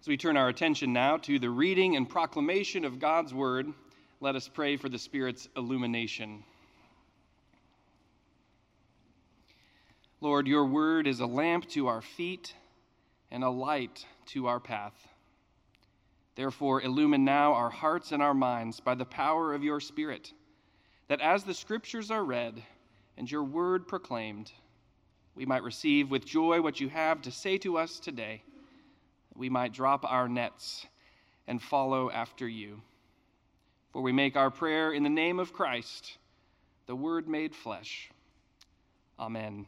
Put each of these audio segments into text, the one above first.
As we turn our attention now to the reading and proclamation of God's word, let us pray for the Spirit's illumination. Lord, your word is a lamp to our feet and a light to our path. Therefore, illumine now our hearts and our minds by the power of your Spirit, that as the scriptures are read and your word proclaimed, we might receive with joy what you have to say to us today we might drop our nets and follow after you. For we make our prayer in the name of Christ, the Word made flesh. Amen.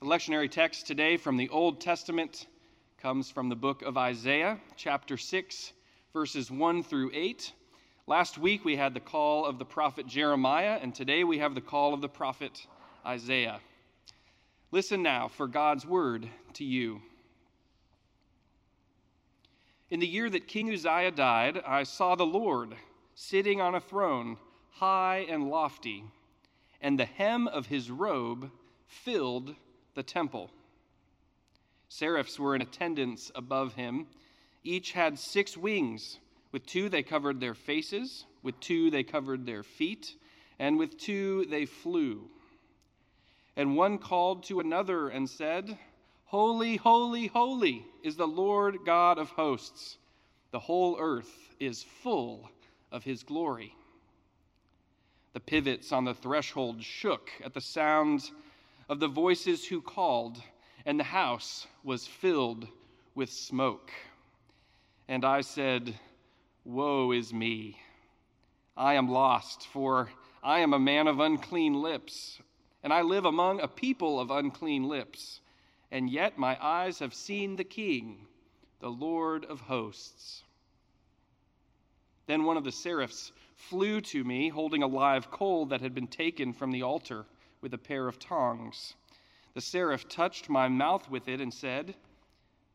The lectionary text today from the Old Testament comes from the book of Isaiah, chapter 6, verses 1 through 8. Last week we had the call of the prophet Jeremiah, and today we have the call of the prophet Isaiah. Listen now for God's word to you. In the year that King Uzziah died, I saw the Lord sitting on a throne, high and lofty, and the hem of his robe filled the temple. Seraphs were in attendance above him. Each had six wings. With two they covered their faces, with two they covered their feet, and with two they flew. And one called to another and said, Holy, holy, holy is the Lord God of hosts. The whole earth is full of his glory. The pivots on the threshold shook at the sound of the voices who called, and the house was filled with smoke. And I said, Woe is me! I am lost, for I am a man of unclean lips and I live among a people of unclean lips, and yet my eyes have seen the King, the Lord of hosts. Then one of the seraphs flew to me, holding a live coal that had been taken from the altar with a pair of tongs. The seraph touched my mouth with it and said,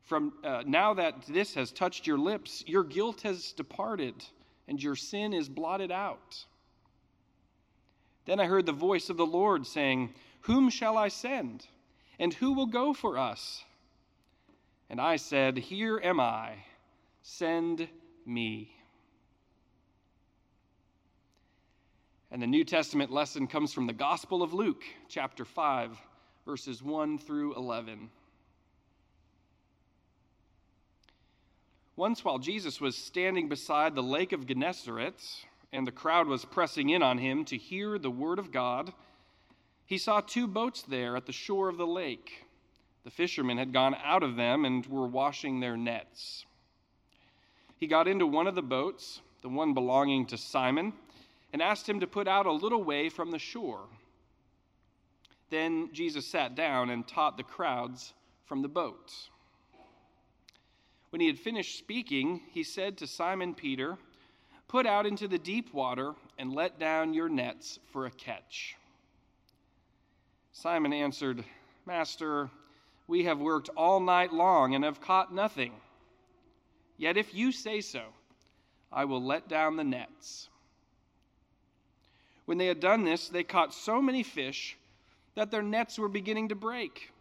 From uh, now that this has touched your lips, your guilt has departed, and your sin is blotted out. Then I heard the voice of the Lord saying, Whom shall I send? And who will go for us? And I said, Here am I, send me. And the New Testament lesson comes from the Gospel of Luke, chapter 5, verses 1 through 11. Once, while Jesus was standing beside the lake of Gennesaret, and the crowd was pressing in on him to hear the word of God, he saw two boats there at the shore of the lake. The fishermen had gone out of them and were washing their nets. He got into one of the boats, the one belonging to Simon, and asked him to put out a little way from the shore. Then Jesus sat down and taught the crowds from the boat. When he had finished speaking, he said to Simon Peter, Put out into the deep water and let down your nets for a catch. Simon answered, Master, we have worked all night long and have caught nothing. Yet if you say so, I will let down the nets. When they had done this, they caught so many fish that their nets were beginning to break.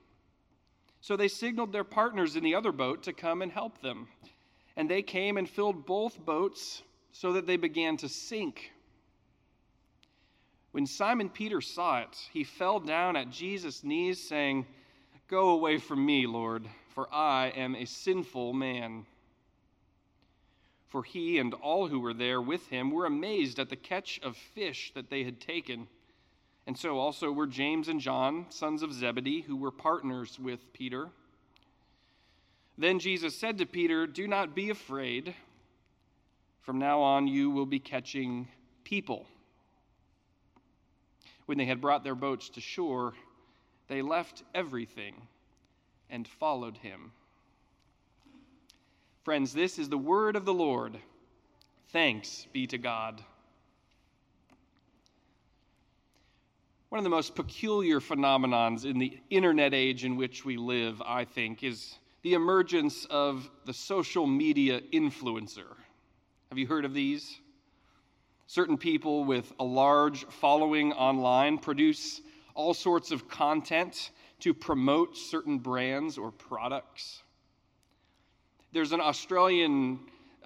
So they signaled their partners in the other boat to come and help them. And they came and filled both boats so that they began to sink. When Simon Peter saw it, he fell down at Jesus' knees, saying, Go away from me, Lord, for I am a sinful man. For he and all who were there with him were amazed at the catch of fish that they had taken. And so also were James and John, sons of Zebedee, who were partners with Peter. Then Jesus said to Peter, Do not be afraid. From now on, you will be catching people. When they had brought their boats to shore, they left everything and followed him. Friends, this is the word of the Lord. Thanks be to God. One of the most peculiar phenomenons in the internet age in which we live, I think, is the emergence of the social media influencer. Have you heard of these? Certain people with a large following online produce all sorts of content to promote certain brands or products. There's an Australian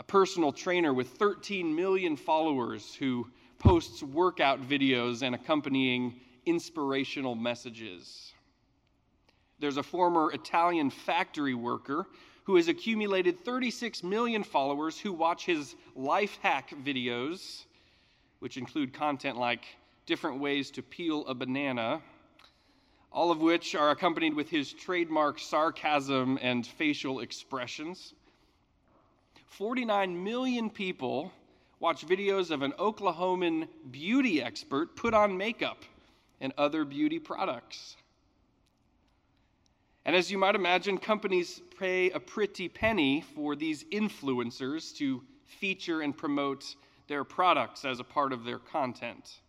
personal trainer with 13 million followers who posts workout videos and accompanying inspirational messages. There's a former Italian factory worker who has accumulated 36 million followers who watch his life hack videos, which include content like different ways to peel a banana, all of which are accompanied with his trademark sarcasm and facial expressions. 49 million people watch videos of an Oklahoman beauty expert put on makeup and other beauty products. And as you might imagine, companies pay a pretty penny for these influencers to feature and promote their products as a part of their content.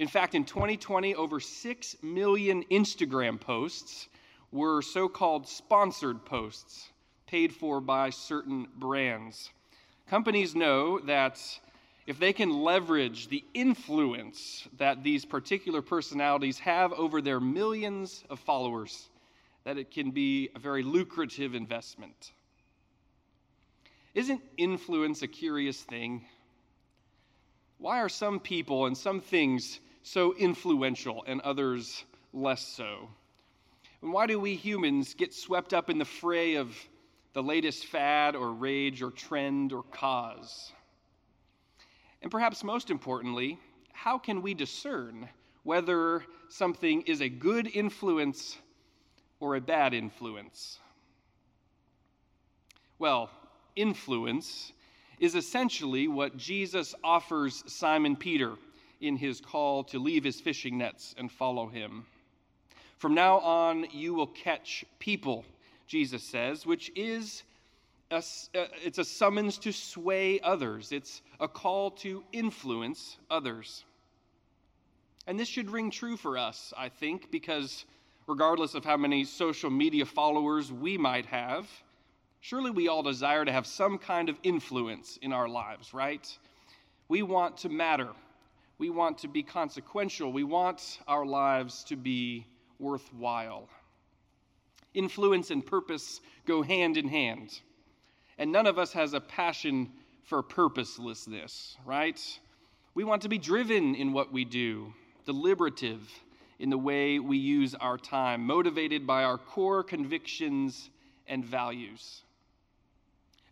In fact, in 2020, over 6 million Instagram posts were so called sponsored posts paid for by certain brands. Companies know that if they can leverage the influence that these particular personalities have over their millions of followers, that it can be a very lucrative investment. Isn't influence a curious thing? Why are some people and some things so influential and others less so? And why do we humans get swept up in the fray of the latest fad or rage or trend or cause? And perhaps most importantly, how can we discern whether something is a good influence or a bad influence? Well, influence is essentially what Jesus offers Simon Peter in his call to leave his fishing nets and follow him. From now on, you will catch people Jesus says, which is a, uh, it's a summons to sway others. It's a call to influence others. And this should ring true for us, I think, because regardless of how many social media followers we might have, surely we all desire to have some kind of influence in our lives, right? We want to matter. We want to be consequential. We want our lives to be worthwhile. Influence and purpose go hand in hand. And none of us has a passion for purposelessness, right? We want to be driven in what we do, deliberative in the way we use our time, motivated by our core convictions and values.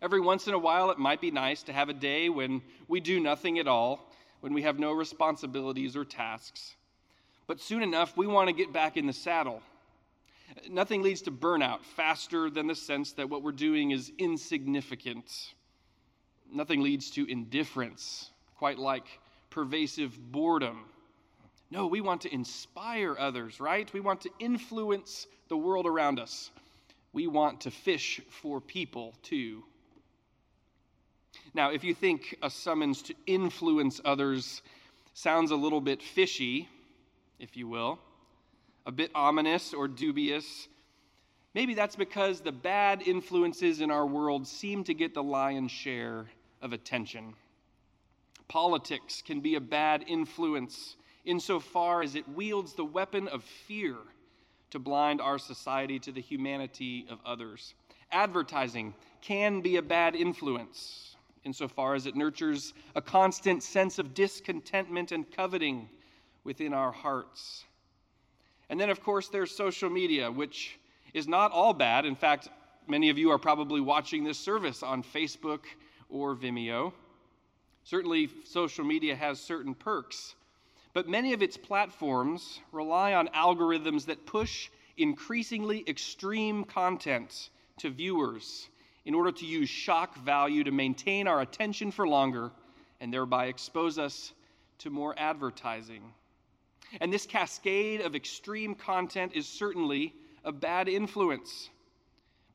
Every once in a while, it might be nice to have a day when we do nothing at all, when we have no responsibilities or tasks. But soon enough, we want to get back in the saddle Nothing leads to burnout faster than the sense that what we're doing is insignificant. Nothing leads to indifference, quite like pervasive boredom. No, we want to inspire others, right? We want to influence the world around us. We want to fish for people too. Now, if you think a summons to influence others sounds a little bit fishy, if you will, a bit ominous or dubious. Maybe that's because the bad influences in our world seem to get the lion's share of attention. Politics can be a bad influence insofar as it wields the weapon of fear to blind our society to the humanity of others. Advertising can be a bad influence insofar as it nurtures a constant sense of discontentment and coveting within our hearts. And then, of course, there's social media, which is not all bad. In fact, many of you are probably watching this service on Facebook or Vimeo. Certainly, social media has certain perks, but many of its platforms rely on algorithms that push increasingly extreme content to viewers in order to use shock value to maintain our attention for longer and thereby expose us to more advertising. And this cascade of extreme content is certainly a bad influence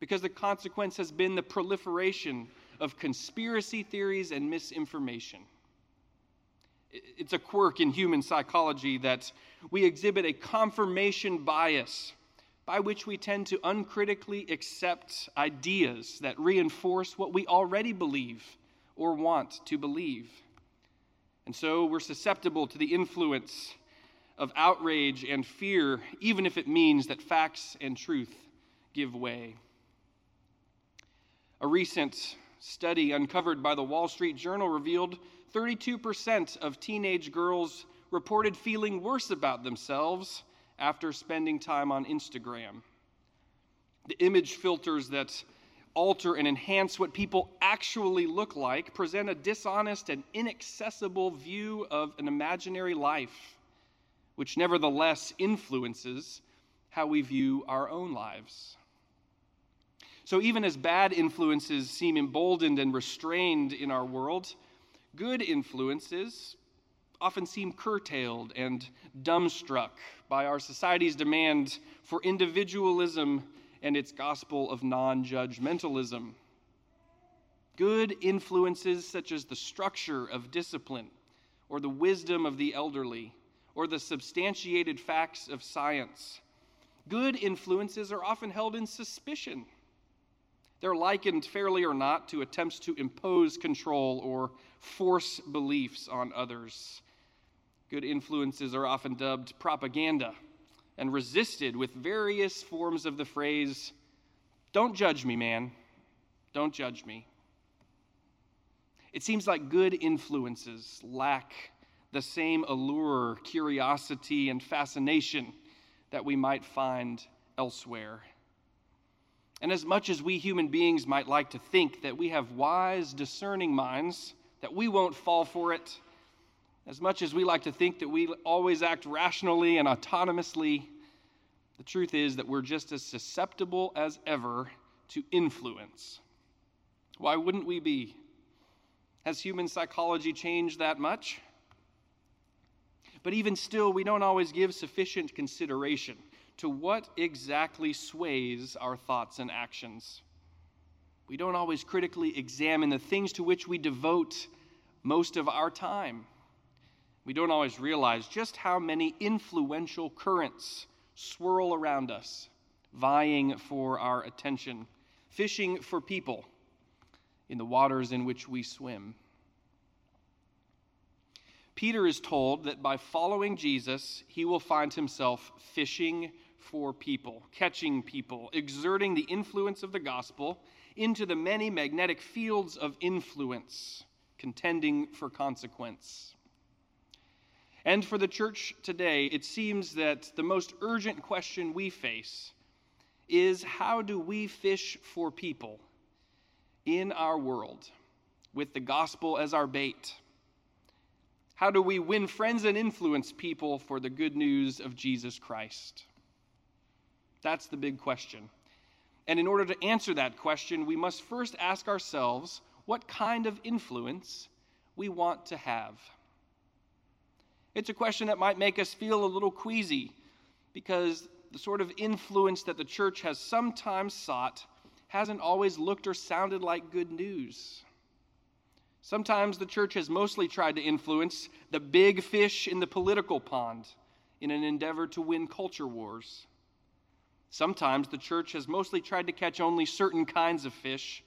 because the consequence has been the proliferation of conspiracy theories and misinformation. It's a quirk in human psychology that we exhibit a confirmation bias by which we tend to uncritically accept ideas that reinforce what we already believe or want to believe. And so we're susceptible to the influence of outrage and fear, even if it means that facts and truth give way. A recent study uncovered by the Wall Street Journal revealed 32% of teenage girls reported feeling worse about themselves after spending time on Instagram. The image filters that alter and enhance what people actually look like present a dishonest and inaccessible view of an imaginary life, which nevertheless influences how we view our own lives. So, even as bad influences seem emboldened and restrained in our world, good influences often seem curtailed and dumbstruck by our society's demand for individualism and its gospel of non judgmentalism. Good influences, such as the structure of discipline, or the wisdom of the elderly, or the substantiated facts of science, good influences are often held in suspicion. They're likened, fairly or not, to attempts to impose control or force beliefs on others. Good influences are often dubbed propaganda and resisted with various forms of the phrase, Don't judge me, man. Don't judge me. It seems like good influences lack the same allure, curiosity, and fascination that we might find elsewhere. And as much as we human beings might like to think that we have wise, discerning minds, that we won't fall for it, as much as we like to think that we always act rationally and autonomously, the truth is that we're just as susceptible as ever to influence. Why wouldn't we be? Has human psychology changed that much? But even still, we don't always give sufficient consideration to what exactly sways our thoughts and actions. We don't always critically examine the things to which we devote most of our time. We don't always realize just how many influential currents swirl around us, vying for our attention, fishing for people in the waters in which we swim. Peter is told that by following Jesus, he will find himself fishing for people, catching people, exerting the influence of the gospel into the many magnetic fields of influence, contending for consequence. And for the church today, it seems that the most urgent question we face is how do we fish for people in our world with the gospel as our bait? How do we win friends and influence people for the good news of Jesus Christ? That's the big question. And in order to answer that question, we must first ask ourselves what kind of influence we want to have. It's a question that might make us feel a little queasy because the sort of influence that the church has sometimes sought hasn't always looked or sounded like good news. Sometimes the church has mostly tried to influence the big fish in the political pond in an endeavor to win culture wars. Sometimes the church has mostly tried to catch only certain kinds of fish,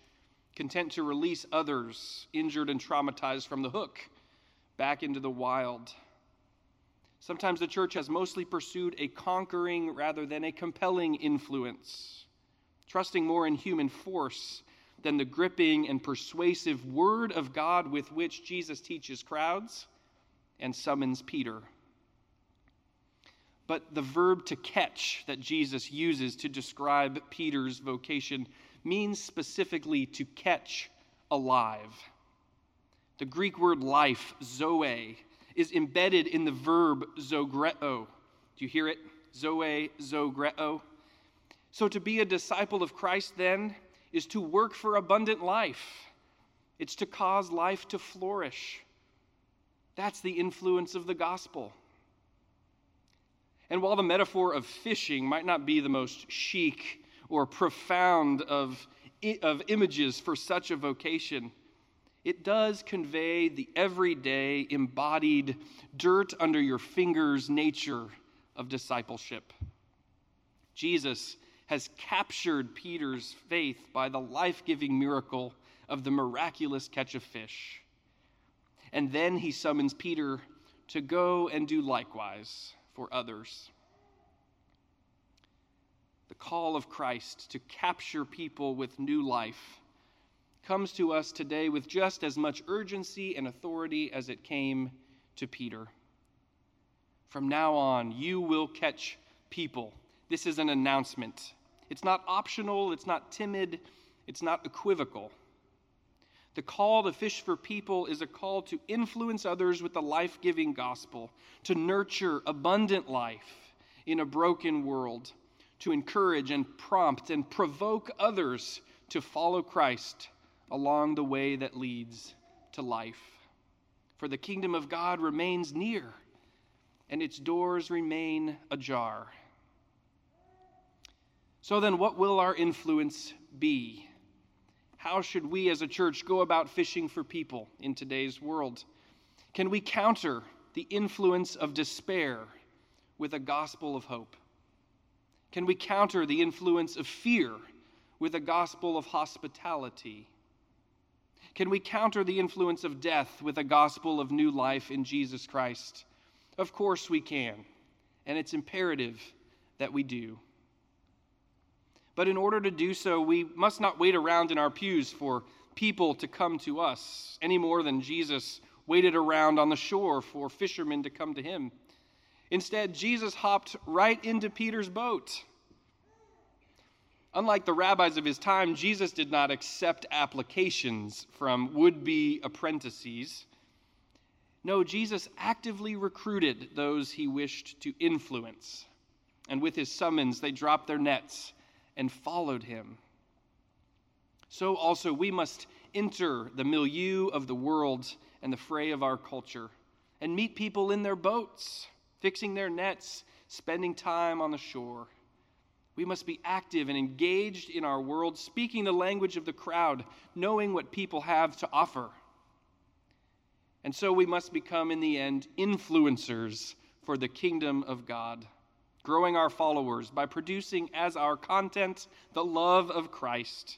content to release others, injured and traumatized from the hook, back into the wild. Sometimes the church has mostly pursued a conquering rather than a compelling influence, trusting more in human force than the gripping and persuasive word of God with which Jesus teaches crowds and summons Peter. But the verb to catch that Jesus uses to describe Peter's vocation means specifically to catch alive. The Greek word life, zoe, is embedded in the verb zogreo. Do you hear it? Zoe, zogreo. So to be a disciple of Christ then is to work for abundant life. It's to cause life to flourish. That's the influence of the gospel. And while the metaphor of fishing might not be the most chic or profound of, of images for such a vocation, it does convey the everyday, embodied, dirt under your fingers nature of discipleship. Jesus has captured Peter's faith by the life giving miracle of the miraculous catch of fish. And then he summons Peter to go and do likewise for others. The call of Christ to capture people with new life comes to us today with just as much urgency and authority as it came to Peter. From now on, you will catch people. This is an announcement. It's not optional, it's not timid, it's not equivocal. The call to fish for people is a call to influence others with the life giving gospel, to nurture abundant life in a broken world, to encourage and prompt and provoke others to follow Christ along the way that leads to life. For the kingdom of God remains near, and its doors remain ajar. So then, what will our influence be? How should we as a church go about fishing for people in today's world? Can we counter the influence of despair with a gospel of hope? Can we counter the influence of fear with a gospel of hospitality? Can we counter the influence of death with a gospel of new life in Jesus Christ? Of course we can, and it's imperative that we do. But in order to do so, we must not wait around in our pews for people to come to us any more than Jesus waited around on the shore for fishermen to come to him. Instead, Jesus hopped right into Peter's boat. Unlike the rabbis of his time, Jesus did not accept applications from would be apprentices. No, Jesus actively recruited those he wished to influence. And with his summons, they dropped their nets and followed him. So also we must enter the milieu of the world and the fray of our culture and meet people in their boats, fixing their nets, spending time on the shore. We must be active and engaged in our world, speaking the language of the crowd, knowing what people have to offer. And so we must become, in the end, influencers for the kingdom of God growing our followers by producing as our content the love of Christ,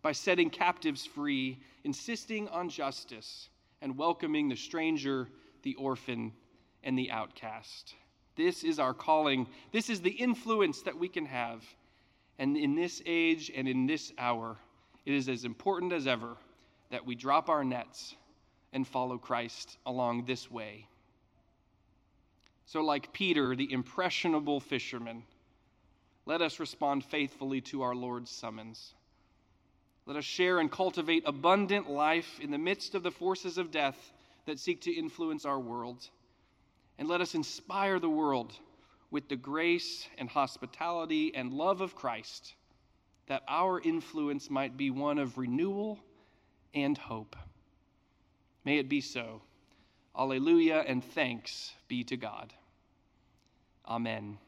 by setting captives free, insisting on justice, and welcoming the stranger, the orphan, and the outcast. This is our calling. This is the influence that we can have. And in this age and in this hour, it is as important as ever that we drop our nets and follow Christ along this way. So, like Peter, the impressionable fisherman, let us respond faithfully to our Lord's summons. Let us share and cultivate abundant life in the midst of the forces of death that seek to influence our world. And let us inspire the world with the grace and hospitality and love of Christ, that our influence might be one of renewal and hope. May it be so. Alleluia and thanks be to God. Amen.